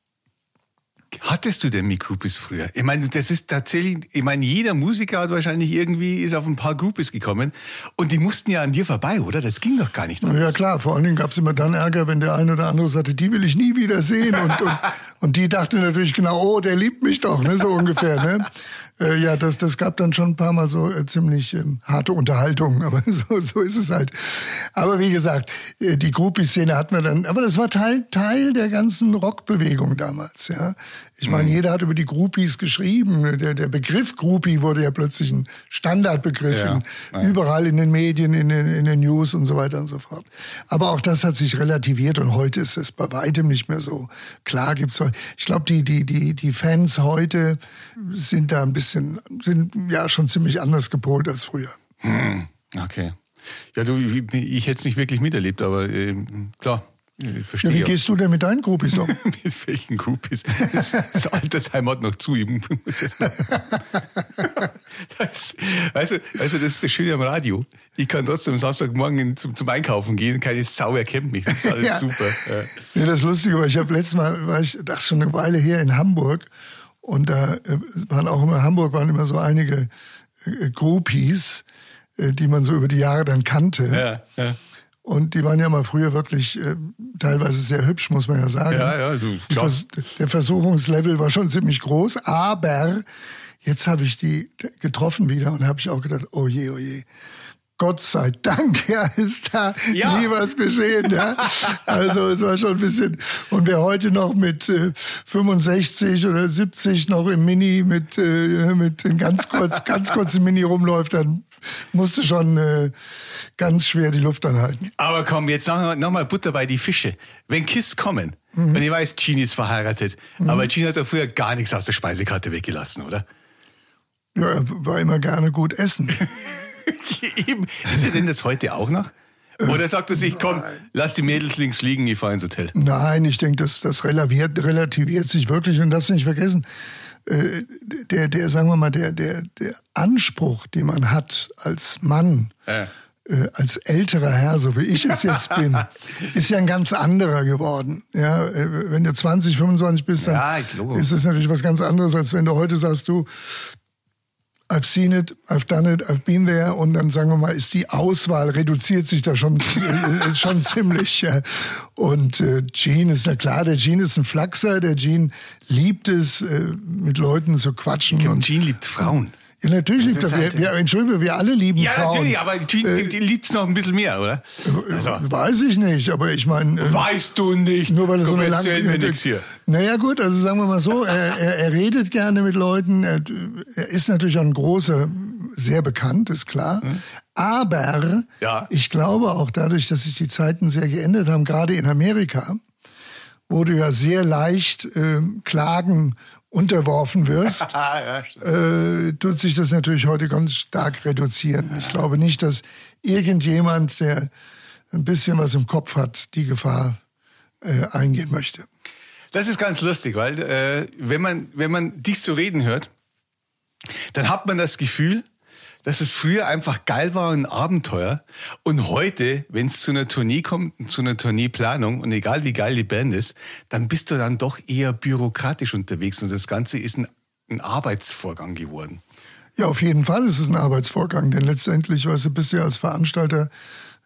hattest du denn mit Groupies früher? Ich meine, das ist tatsächlich, ich meine, jeder Musiker hat wahrscheinlich irgendwie, ist auf ein paar Groupies gekommen und die mussten ja an dir vorbei, oder? Das ging doch gar nicht. Anders. Ja klar, vor allen Dingen gab es immer dann Ärger, wenn der eine oder andere sagte, die will ich nie wieder sehen und, und, und die dachte natürlich genau, oh, der liebt mich doch, ne, so ungefähr, ne? [laughs] Äh, ja, das, das gab dann schon ein paar Mal so äh, ziemlich ähm, harte Unterhaltungen, [laughs] aber so, so ist es halt. Aber wie gesagt, äh, die Groupie-Szene hatten wir dann, aber das war Teil, Teil der ganzen Rockbewegung damals, ja. Ich meine, mhm. jeder hat über die Groupies geschrieben. Der, der Begriff Groupie wurde ja plötzlich ein Standardbegriff ja, in, überall in den Medien, in den, in den News und so weiter und so fort. Aber auch das hat sich relativiert und heute ist es bei weitem nicht mehr so. Klar gibt's, ich glaube, die, die, die, die Fans heute sind da ein bisschen, sind ja schon ziemlich anders gepolt als früher. Hm, okay. Ja, du, ich, ich hätte es nicht wirklich miterlebt, aber äh, klar, Verstehe ja, wie gehst du denn mit deinen Groupies um? [laughs] mit welchen Groupies? Das, das Altersheim hat noch zu. Mal das, weißt, du, weißt du, das ist das Schöne am Radio. Ich kann trotzdem Samstagmorgen zum, zum Einkaufen gehen. Keine Sau erkennt mich. Das ist alles ja. super. Ja. ja, das Lustige war, ich habe letztes Mal, war ich das schon eine Weile her in Hamburg und da äh, waren auch immer, Hamburg waren immer so einige äh, Groupies, äh, die man so über die Jahre dann kannte. Ja, ja. Und die waren ja mal früher wirklich äh, teilweise sehr hübsch, muss man ja sagen. Ja, ja, du, klar. Vers der Versuchungslevel war schon ziemlich groß, aber jetzt habe ich die getroffen wieder und habe ich auch gedacht, oh je, oh je. Gott sei Dank, [laughs] ja, ist da ja. nie was geschehen. Ja. Also es war schon ein bisschen. Und wer heute noch mit äh, 65 oder 70 noch im Mini mit äh, mit den ganz kurz ganz kurzen Mini rumläuft, dann musste schon äh, ganz schwer die Luft anhalten. Aber komm, jetzt noch, noch mal Butter bei die Fische. Wenn Kiss kommen, mhm. und ich weiß, Genie ist verheiratet, mhm. aber Genie hat doch früher gar nichts aus der Speisekarte weggelassen, oder? Ja, er war immer gerne gut essen. [laughs] [laughs] Eben. Ist er denn das heute auch noch? Oder sagt er sich, komm, lass die Mädels links liegen, ich fahre ins Hotel? Nein, ich denke, das, das relativiert, relativiert sich wirklich und darfst nicht vergessen. Äh, der, der, sagen wir mal, der, der, der Anspruch, den man hat als Mann, äh. Äh, als älterer Herr, so wie ich es jetzt bin, [laughs] ist ja ein ganz anderer geworden. Ja, äh, wenn du 20, 25 bist, dann ja, ist es natürlich was ganz anderes, als wenn du heute sagst, du, I've seen it, I've done it, I've been there und dann sagen wir mal, ist die Auswahl reduziert sich da schon [laughs] schon ziemlich. Ja. Und äh, Gene ist na klar, der Gene ist ein Flachser, der Gene liebt es, äh, mit Leuten zu quatschen. Und Gene liebt Frauen. Ja, natürlich liebt er. Halt, wir, wir, Entschuldigung, wir alle lieben ja, Frauen. Ja, natürlich, aber die, äh, liebt es noch ein bisschen mehr, oder? Also. Weiß ich nicht, aber ich meine. Äh, weißt du nicht. Nur weil er so eine lange. Wir nix hier. Naja, gut, also sagen wir mal so, er, er, er redet gerne mit Leuten. Er, er, ist natürlich ein großer, sehr bekannt, ist klar. Hm. Aber ja. ich glaube auch dadurch, dass sich die Zeiten sehr geändert haben, gerade in Amerika, wo du ja sehr leicht äh, Klagen unterworfen wirst, [laughs] ja, äh, tut sich das natürlich heute ganz stark reduzieren. Ich glaube nicht, dass irgendjemand, der ein bisschen was im Kopf hat, die Gefahr äh, eingehen möchte. Das ist ganz lustig, weil äh, wenn, man, wenn man dich so reden hört, dann hat man das Gefühl, dass es früher einfach geil war, ein Abenteuer. Und heute, wenn es zu einer Tournee kommt, zu einer Tourneeplanung, und egal wie geil die Band ist, dann bist du dann doch eher bürokratisch unterwegs. Und das Ganze ist ein, ein Arbeitsvorgang geworden. Ja, auf jeden Fall ist es ein Arbeitsvorgang, denn letztendlich, weißt du, bist du ja als Veranstalter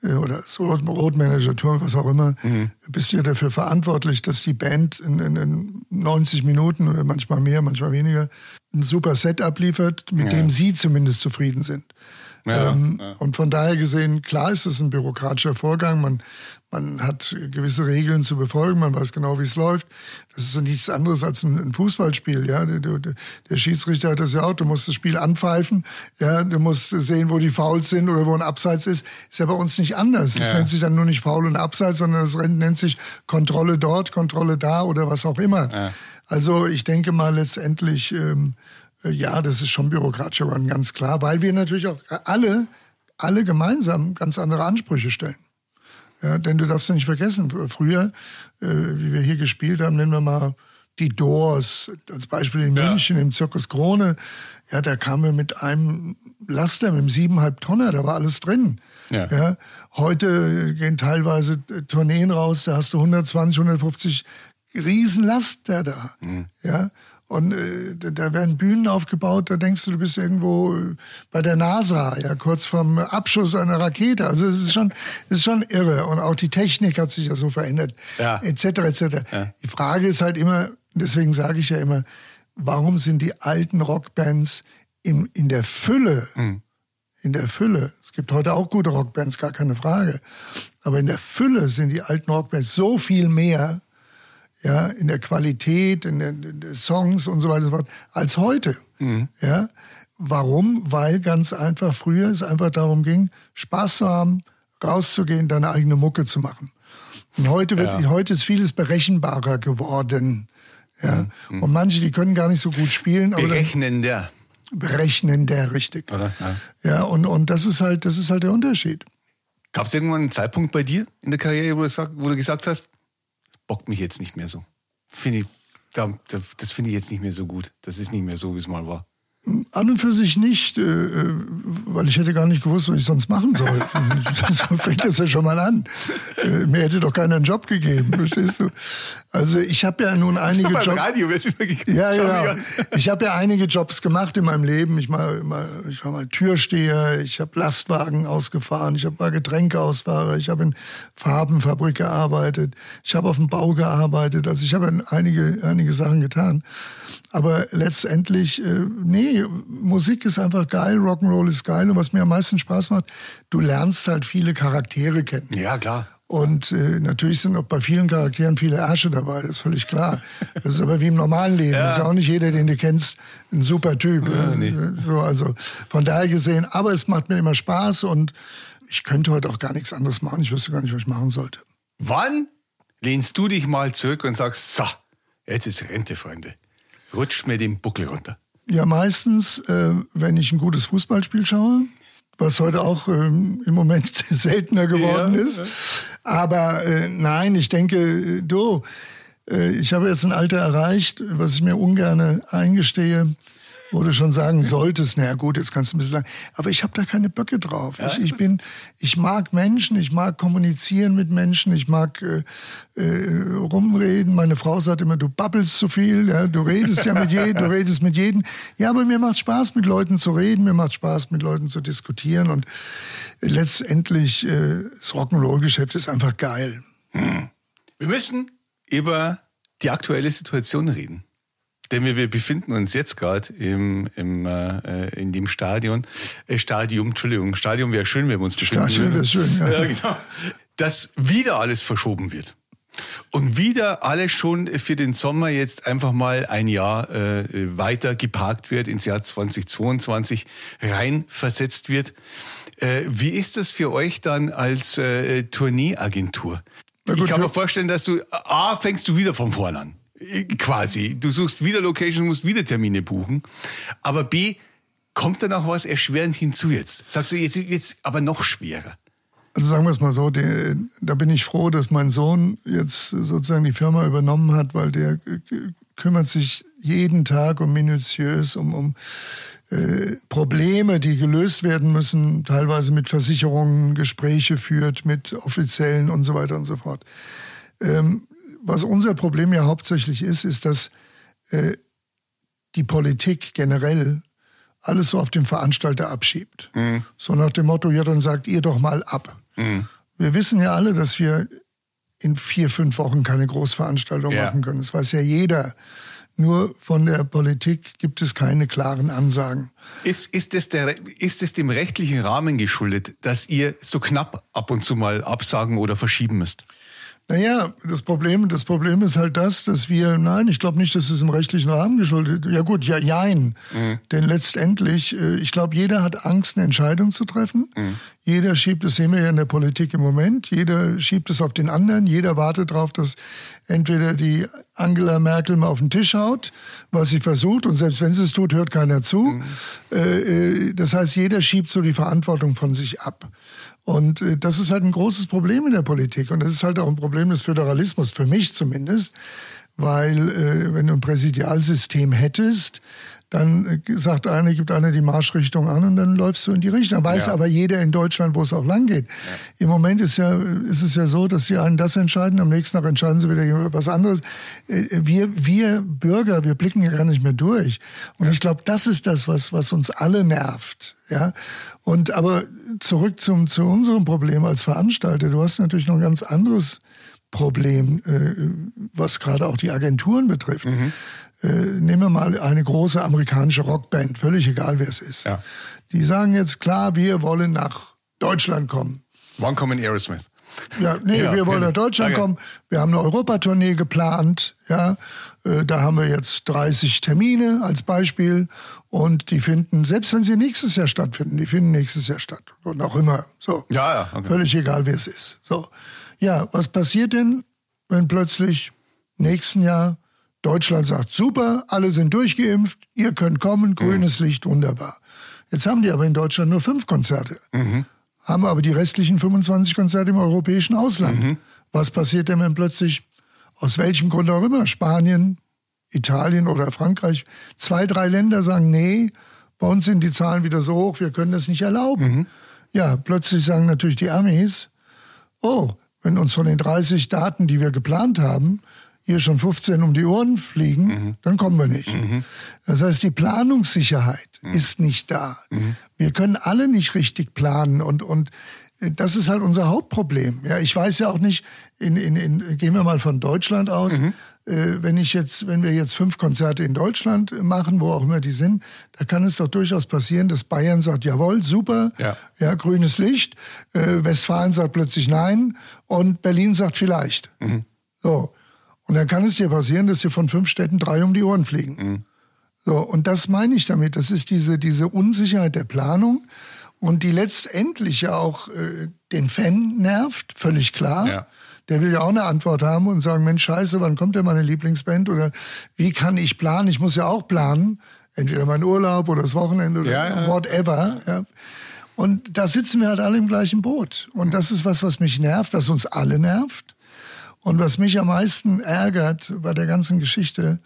oder als Roadmanager, Tour, was auch immer, mhm. bist ja dafür verantwortlich, dass die Band in, in, in 90 Minuten oder manchmal mehr, manchmal weniger ein super Set abliefert, mit ja. dem Sie zumindest zufrieden sind. Ja, ähm, ja. Und von daher gesehen, klar ist es ein bürokratischer Vorgang. Man, man hat gewisse Regeln zu befolgen, man weiß genau, wie es läuft. Das ist nichts anderes als ein, Fußballspiel. Ja? Der, Schiedsrichter hat das ja auch. Du musst das Spiel anpfeifen, ja? du musst sehen, wo die Fouls sind oder wo ein Abseits ist. Ist ja bei uns nicht anders. Das nennt sich dann nur nicht Foul und Abseits, sondern das nennt sich Kontrolle dort, Kontrolle da oder was auch immer. Also ich denke mal letztendlich, ähm, äh, ja, das ist schon bürokratischer Run, ganz klar, weil wir natürlich auch alle, alle gemeinsam ganz andere Ansprüche stellen. Ja, denn du darfst ja nicht vergessen, früher, äh, wie wir hier gespielt haben, nennen wir mal die Doors, als Beispiel in ja. München im Zirkus Krone, ja, da kamen wir mit einem Laster, mit einem siebeneinhalb Tonner, da war alles drin. Ja. ja. Heute gehen teilweise Tourneen raus, da hast du 120, 150 Riesenlaster da. Mhm. Ja. Und äh, da werden Bühnen aufgebaut, da denkst du, du bist irgendwo äh, bei der NASA, ja, kurz vorm Abschuss einer Rakete. Also es ist schon, es ist schon irre. Und auch die Technik hat sich ja so verändert, ja. etc. etc. Ja. Die Frage ist halt immer, deswegen sage ich ja immer, warum sind die alten Rockbands in, in der Fülle, mhm. in der Fülle, es gibt heute auch gute Rockbands, gar keine Frage, aber in der Fülle sind die alten Rockbands so viel mehr ja, in der Qualität, in den, Songs und so weiter und so fort, als heute. Mhm. Ja, warum? Weil ganz einfach früher es einfach darum ging, Spaß zu haben, rauszugehen, deine eigene Mucke zu machen. Und heute wird, ja. heute ist vieles berechenbarer geworden. Ja. Mhm. Und manche, die können gar nicht so gut spielen. Berechnender. Berechnender, richtig. Oder? Ja. ja, und, und das ist halt, das ist halt der Unterschied. Gab es irgendwann einen Zeitpunkt bei dir in der Karriere, wo du, wo du gesagt hast, bockt mich jetzt nicht mehr so. Finde ich, das finde ich jetzt nicht mehr so gut. Das ist nicht mehr so, wie es mal war. An und für sich nicht, äh, äh, weil ich hätte gar nicht gewusst, was ich sonst machen soll. [laughs] [laughs] so fängt das ja schon mal an. Äh, mir hätte doch keiner einen Job gegeben, verstehst du? Also ich habe ja nun einige Jobs. Radio, ja, genau. Ich habe ja einige Jobs gemacht in meinem Leben. Ich, mal, ich war mal Türsteher, ich habe Lastwagen ausgefahren, ich habe mal Getränkeausfahrer, ich habe in Farbenfabrik gearbeitet, ich habe auf dem Bau gearbeitet. Also ich habe einige, einige Sachen getan. Aber letztendlich, äh, nee, Musik ist einfach geil, Rock'n'Roll ist geil. Und was mir am meisten Spaß macht, du lernst halt viele Charaktere kennen. Ja, klar. Und äh, natürlich sind auch bei vielen Charakteren viele Ärsche dabei, das ist völlig klar. Das ist aber wie im normalen Leben. Ja. Das ist ja auch nicht jeder, den du kennst, ein super Typ. Ja, nee. so, also von daher gesehen, aber es macht mir immer Spaß und ich könnte heute auch gar nichts anderes machen. Ich wüsste gar nicht, was ich machen sollte. Wann lehnst du dich mal zurück und sagst, so, jetzt ist Rente, Freunde rutscht mir den Buckel runter? Ja, meistens, äh, wenn ich ein gutes Fußballspiel schaue, was heute auch ähm, im Moment [laughs] seltener geworden ja, ist. Aber äh, nein, ich denke, äh, du, äh, ich habe jetzt ein Alter erreicht, was ich mir ungern eingestehe, wo du schon sagen solltest, naja gut, jetzt kannst du ein bisschen lang. Aber ich habe da keine Böcke drauf. Ja, ich, ich bin, ich mag Menschen, ich mag kommunizieren mit Menschen, ich mag äh, äh, rumreden. Meine Frau sagt immer, du babbelst zu viel, ja, du redest ja mit jedem, du [laughs] redest mit jedem. Ja, aber mir macht Spaß, mit Leuten zu reden, mir macht Spaß, mit Leuten zu diskutieren und letztendlich äh, das Rock'n'Roll-Geschäft ist einfach geil. Hm. Wir müssen über die aktuelle Situation reden. Denn wir, wir befinden uns jetzt gerade im, im, äh, in dem Stadion, äh, Stadium, Entschuldigung, Stadion wäre schön, wenn wir uns befinden Stadion wäre schön, ja. ja genau. Dass wieder alles verschoben wird. Und wieder alles schon für den Sommer jetzt einfach mal ein Jahr äh, weiter geparkt wird, ins Jahr 2022 rein versetzt wird. Äh, wie ist das für euch dann als äh, Tourneeagentur? Ich kann mir vorstellen, dass du, A, fängst du wieder von vorn an quasi. Du suchst wieder Location, musst wieder Termine buchen. Aber B, kommt dann auch was erschwerend hinzu jetzt? Sagst du jetzt, jetzt aber noch schwerer? Also sagen wir es mal so, der, da bin ich froh, dass mein Sohn jetzt sozusagen die Firma übernommen hat, weil der kümmert sich jeden Tag um minutiös um, um äh, Probleme, die gelöst werden müssen, teilweise mit Versicherungen, Gespräche führt mit Offiziellen und so weiter und so fort. Ähm, was unser Problem ja hauptsächlich ist, ist, dass äh, die Politik generell alles so auf den Veranstalter abschiebt. Mhm. So nach dem Motto, ja, dann sagt ihr doch mal ab. Mhm. Wir wissen ja alle, dass wir in vier, fünf Wochen keine Großveranstaltung ja. machen können. Das weiß ja jeder. Nur von der Politik gibt es keine klaren Ansagen. Ist, ist, es der, ist es dem rechtlichen Rahmen geschuldet, dass ihr so knapp ab und zu mal absagen oder verschieben müsst? Naja, das Problem, das Problem ist halt das, dass wir, nein, ich glaube nicht, dass es im rechtlichen Rahmen geschuldet ist. Ja gut, ja, jein. Mhm. Denn letztendlich, äh, ich glaube, jeder hat Angst, eine Entscheidung zu treffen. Mhm. Jeder schiebt, das sehen wir ja in der Politik im Moment, jeder schiebt es auf den anderen, jeder wartet darauf, dass entweder die Angela Merkel mal auf den Tisch haut, was sie versucht, und selbst wenn sie es tut, hört keiner zu. Mhm. Äh, äh, das heißt, jeder schiebt so die Verantwortung von sich ab. Und äh, das ist halt ein großes Problem in der Politik. Und das ist halt auch ein Problem des Föderalismus, für mich zumindest. Weil äh, wenn du ein Präsidialsystem hättest, dann äh, sagt einer, gibt einer die Marschrichtung an und dann läufst du in die Richtung. Weiß ja. aber jeder in Deutschland, wo es auch lang geht. Ja. Im Moment ist ja, ist es ja so, dass die einen das entscheiden, am nächsten Tag entscheiden sie wieder was anderes. Wir, wir Bürger, wir blicken ja gar nicht mehr durch. Und ja. ich glaube, das ist das, was, was uns alle nervt. Ja. Und aber zurück zum, zu unserem Problem als Veranstalter. Du hast natürlich noch ein ganz anderes Problem, äh, was gerade auch die Agenturen betrifft. Mhm. Äh, nehmen wir mal eine große amerikanische Rockband, völlig egal wer es ist. Ja. Die sagen jetzt klar, wir wollen nach Deutschland kommen. Wann kommen Aerosmith? Ja, nee, ja, wir wollen nach Deutschland kommen. Wir haben eine Europatournee geplant. Ja, da haben wir jetzt 30 Termine als Beispiel. Und die finden, selbst wenn sie nächstes Jahr stattfinden, die finden nächstes Jahr statt. Und auch immer. So. Ja, ja. Okay. Völlig egal, wer es ist. So. Ja, was passiert denn, wenn plötzlich nächsten Jahr Deutschland sagt, super, alle sind durchgeimpft, ihr könnt kommen, grünes mhm. Licht, wunderbar. Jetzt haben die aber in Deutschland nur fünf Konzerte, mhm. haben aber die restlichen 25 Konzerte im europäischen Ausland. Mhm. Was passiert denn, wenn plötzlich, aus welchem Grund auch immer, Spanien, Italien oder Frankreich, zwei, drei Länder sagen, nee, bei uns sind die Zahlen wieder so hoch, wir können das nicht erlauben. Mhm. Ja, plötzlich sagen natürlich die Amis, oh, wenn uns von den 30 Daten, die wir geplant haben, hier schon 15 um die Ohren fliegen, mhm. dann kommen wir nicht. Mhm. Das heißt, die Planungssicherheit mhm. ist nicht da. Mhm. Wir können alle nicht richtig planen und, und das ist halt unser Hauptproblem. Ja, ich weiß ja auch nicht, in, in, in, gehen wir mal von Deutschland aus, mhm. äh, wenn ich jetzt, wenn wir jetzt fünf Konzerte in Deutschland machen, wo auch immer die sind, da kann es doch durchaus passieren, dass Bayern sagt, jawohl, super, ja, ja grünes Licht, äh, Westfalen sagt plötzlich nein und Berlin sagt vielleicht. Mhm. So. Und dann kann es dir passieren, dass dir von fünf Städten drei um die Ohren fliegen. Mhm. So, und das meine ich damit. Das ist diese, diese Unsicherheit der Planung und die letztendlich ja auch äh, den Fan nervt, völlig klar. Ja. Der will ja auch eine Antwort haben und sagen, Mensch, scheiße, wann kommt denn meine Lieblingsband? Oder wie kann ich planen? Ich muss ja auch planen. Entweder mein Urlaub oder das Wochenende oder ja, ja. whatever. Ja. Und da sitzen wir halt alle im gleichen Boot. Und das ist was, was mich nervt, was uns alle nervt. Und was mich am meisten ärgert bei der ganzen Geschichte,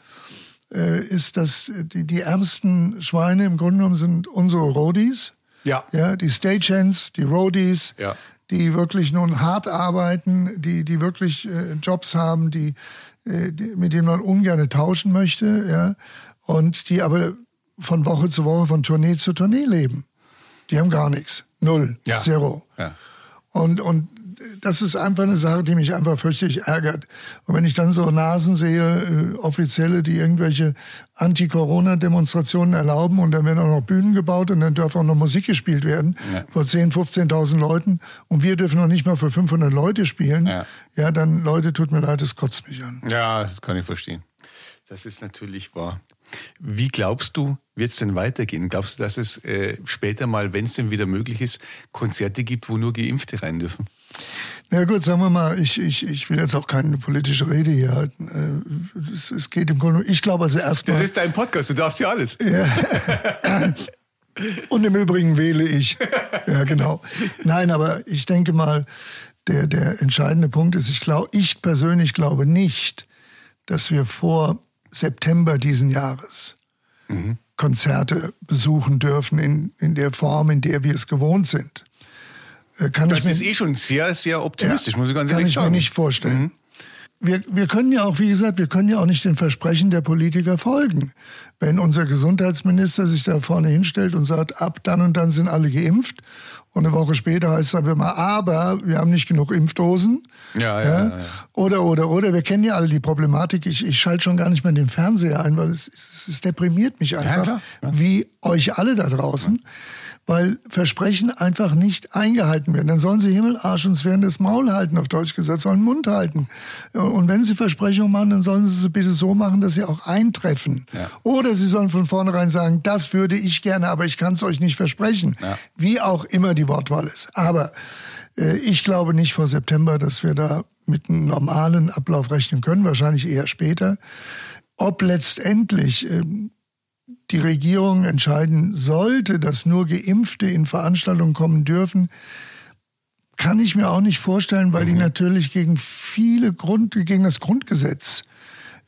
äh, ist, dass die, die ärmsten Schweine im Grunde genommen sind unsere Roadies. Ja. Ja, die Stagehands, die Roadies, ja. die wirklich nun hart arbeiten, die, die wirklich äh, Jobs haben, die, äh, die, mit denen man ungern tauschen möchte, ja. Und die aber von Woche zu Woche, von Tournee zu Tournee leben. Die haben gar nichts. Null. Ja. Zero. Ja. Und, und das ist einfach eine Sache, die mich einfach fürchterlich ärgert. Und wenn ich dann so Nasen sehe, äh, Offizielle, die irgendwelche Anti-Corona-Demonstrationen erlauben und dann werden auch noch Bühnen gebaut und dann darf auch noch Musik gespielt werden ja. vor 10.000, 15.000 Leuten und wir dürfen noch nicht mal für 500 Leute spielen, ja. ja, dann Leute, tut mir leid, das kotzt mich an. Ja, das kann ich verstehen. Das ist natürlich wahr. Wie glaubst du, wird es denn weitergehen? Glaubst du, dass es äh, später mal, wenn es denn wieder möglich ist, Konzerte gibt, wo nur Geimpfte rein dürfen? Na gut, sagen wir mal, ich, ich, ich will jetzt auch keine politische Rede hier halten. Äh, es, es geht im Grunde, ich glaube also erstmal. Das ist dein Podcast, du darfst ja alles. Ja. [laughs] Und im Übrigen wähle ich. Ja, genau. Nein, aber ich denke mal, der, der entscheidende Punkt ist, ich glaube, ich persönlich glaube nicht, dass wir vor September diesen Jahres mhm. Konzerte besuchen dürfen in, in der Form, in der wir es gewohnt sind. Äh, kann das ist mir, eh schon sehr, sehr optimistisch, ja, muss ich ganz ehrlich sagen. Kann ich mir nicht vorstellen. Mhm. Wir, wir können ja auch, wie gesagt, wir können ja auch nicht den Versprechen der Politiker folgen. Wenn unser Gesundheitsminister sich da vorne hinstellt und sagt, ab dann und dann sind alle geimpft und eine Woche später heißt es aber immer, aber wir haben nicht genug Impfdosen. Ja, ja, ja. ja. Oder, oder, oder. Wir kennen ja alle die Problematik. Ich, ich schalte schon gar nicht mehr den Fernseher ein, weil es, es, es deprimiert mich einfach, ja, wie euch alle da draußen. Ja weil Versprechen einfach nicht eingehalten werden. Dann sollen sie Himmelarsch uns während das Maul halten, auf Deutsch gesagt, sollen Mund halten. Und wenn sie Versprechungen machen, dann sollen sie sie bitte so machen, dass sie auch eintreffen. Ja. Oder sie sollen von vornherein sagen, das würde ich gerne, aber ich kann es euch nicht versprechen. Ja. Wie auch immer die Wortwahl ist. Aber äh, ich glaube nicht vor September, dass wir da mit einem normalen Ablauf rechnen können, wahrscheinlich eher später. Ob letztendlich äh, die Regierung entscheiden sollte, dass nur Geimpfte in Veranstaltungen kommen dürfen, kann ich mir auch nicht vorstellen, weil mhm. die natürlich gegen viele Grund, gegen das Grundgesetz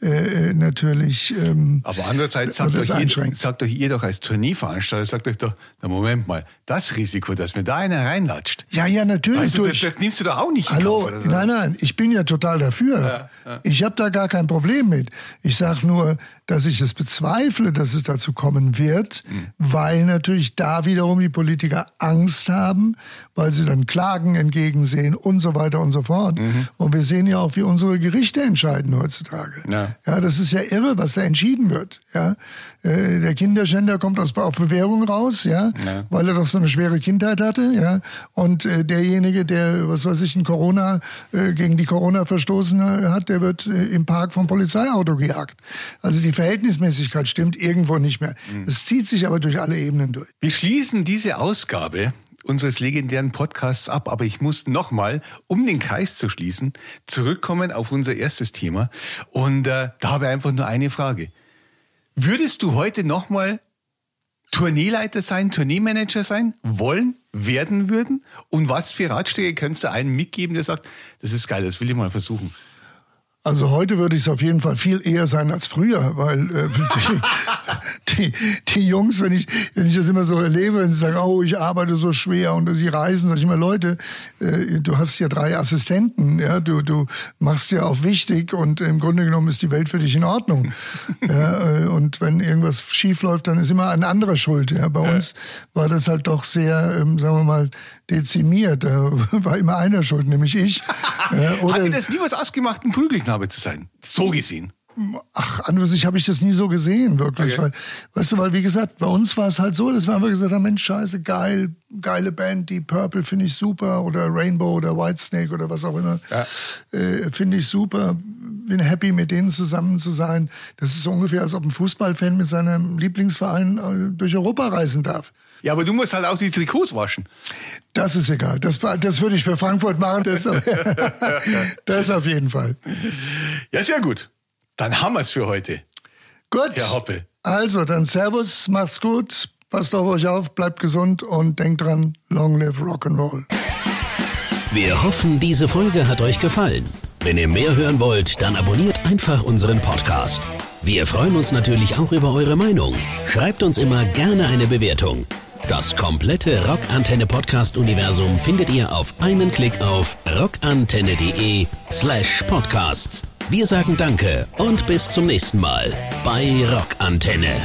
äh, natürlich. Ähm, Aber andererseits sagt euch, ihr, sagt euch ihr doch als Tourneeveranstalter, sagt euch doch, na Moment mal, das Risiko, dass mir da einer reinlatscht. Ja, ja, natürlich. Weißt du, das, das, nimmst du doch auch nicht Hallo, nein, nein, ich bin ja total dafür. Ja, ja. Ich habe da gar kein Problem mit. Ich sage nur, dass ich es bezweifle, dass es dazu kommen wird, mhm. weil natürlich da wiederum die Politiker Angst haben, weil sie dann Klagen entgegensehen und so weiter und so fort. Mhm. Und wir sehen ja auch, wie unsere Gerichte entscheiden heutzutage. Ja. ja, das ist ja irre, was da entschieden wird. Ja, äh, der Kinderschänder kommt aus, auf Bewährung raus, ja, ja, weil er doch so eine schwere Kindheit hatte, ja. Und äh, derjenige, der, was weiß ich, ein Corona, äh, gegen die Corona verstoßen hat, der wird äh, im Park vom Polizeiauto gejagt. Also die Verhältnismäßigkeit stimmt irgendwo nicht mehr. Mhm. Es zieht sich aber durch alle Ebenen durch. Wir schließen diese Ausgabe unseres legendären Podcasts ab, aber ich muss nochmal, um den Kreis zu schließen, zurückkommen auf unser erstes Thema. Und äh, da habe ich einfach nur eine Frage. Würdest du heute nochmal Tourneeleiter sein, Tourneemanager sein, wollen, werden würden? Und was für Ratschläge kannst du einem mitgeben, der sagt, das ist geil, das will ich mal versuchen? Also heute würde ich es auf jeden Fall viel eher sein als früher, weil äh, [laughs] die, die, die, Jungs, wenn ich, wenn ich das immer so erlebe, wenn sie sagen, oh, ich arbeite so schwer und sie reisen, sage ich immer, Leute, äh, du hast ja drei Assistenten, ja, du, du machst ja auch wichtig und im Grunde genommen ist die Welt für dich in Ordnung. [laughs] ja, äh, und wenn irgendwas schief läuft, dann ist immer ein anderer schuld. Ja. Bei uns war das halt doch sehr, ähm, sagen wir mal, dezimiert. Da [laughs] war immer einer schuld, nämlich ich. ja, oder, Hat dir das nie was ausgemacht, ein Prügelknabe zu sein? So gesehen. Ach, an sich habe ich das nie so gesehen, wirklich. Okay. Weil, weißt du, weil wie gesagt, bei uns war es halt so, dass wir einfach gesagt haben, Mensch, scheiße, geil, geile Band, die Purple finde ich super oder Rainbow oder Whitesnake oder was auch immer. Ja. Äh, finde ich super. Bin happy, mit denen zusammen zu sein. Das ist so ungefähr, als ob ein Fußballfan mit seinem Lieblingsverein äh, durch Europa reisen darf. Ja, aber du musst halt auch die Trikots waschen. Das ist egal. Das, das würde ich für Frankfurt machen. Das, [laughs] das auf jeden Fall. Ja, sehr gut. Dann haben wir es für heute. Gut. Herr Hoppe. Also, dann Servus, macht's gut, passt auf euch auf, bleibt gesund und denkt dran, long live Rock'n'Roll. Wir hoffen, diese Folge hat euch gefallen. Wenn ihr mehr hören wollt, dann abonniert einfach unseren Podcast. Wir freuen uns natürlich auch über eure Meinung. Schreibt uns immer gerne eine Bewertung. Das komplette Rockantenne Podcast Universum findet ihr auf einen Klick auf rockantenne.de slash podcasts. Wir sagen Danke und bis zum nächsten Mal bei Rockantenne.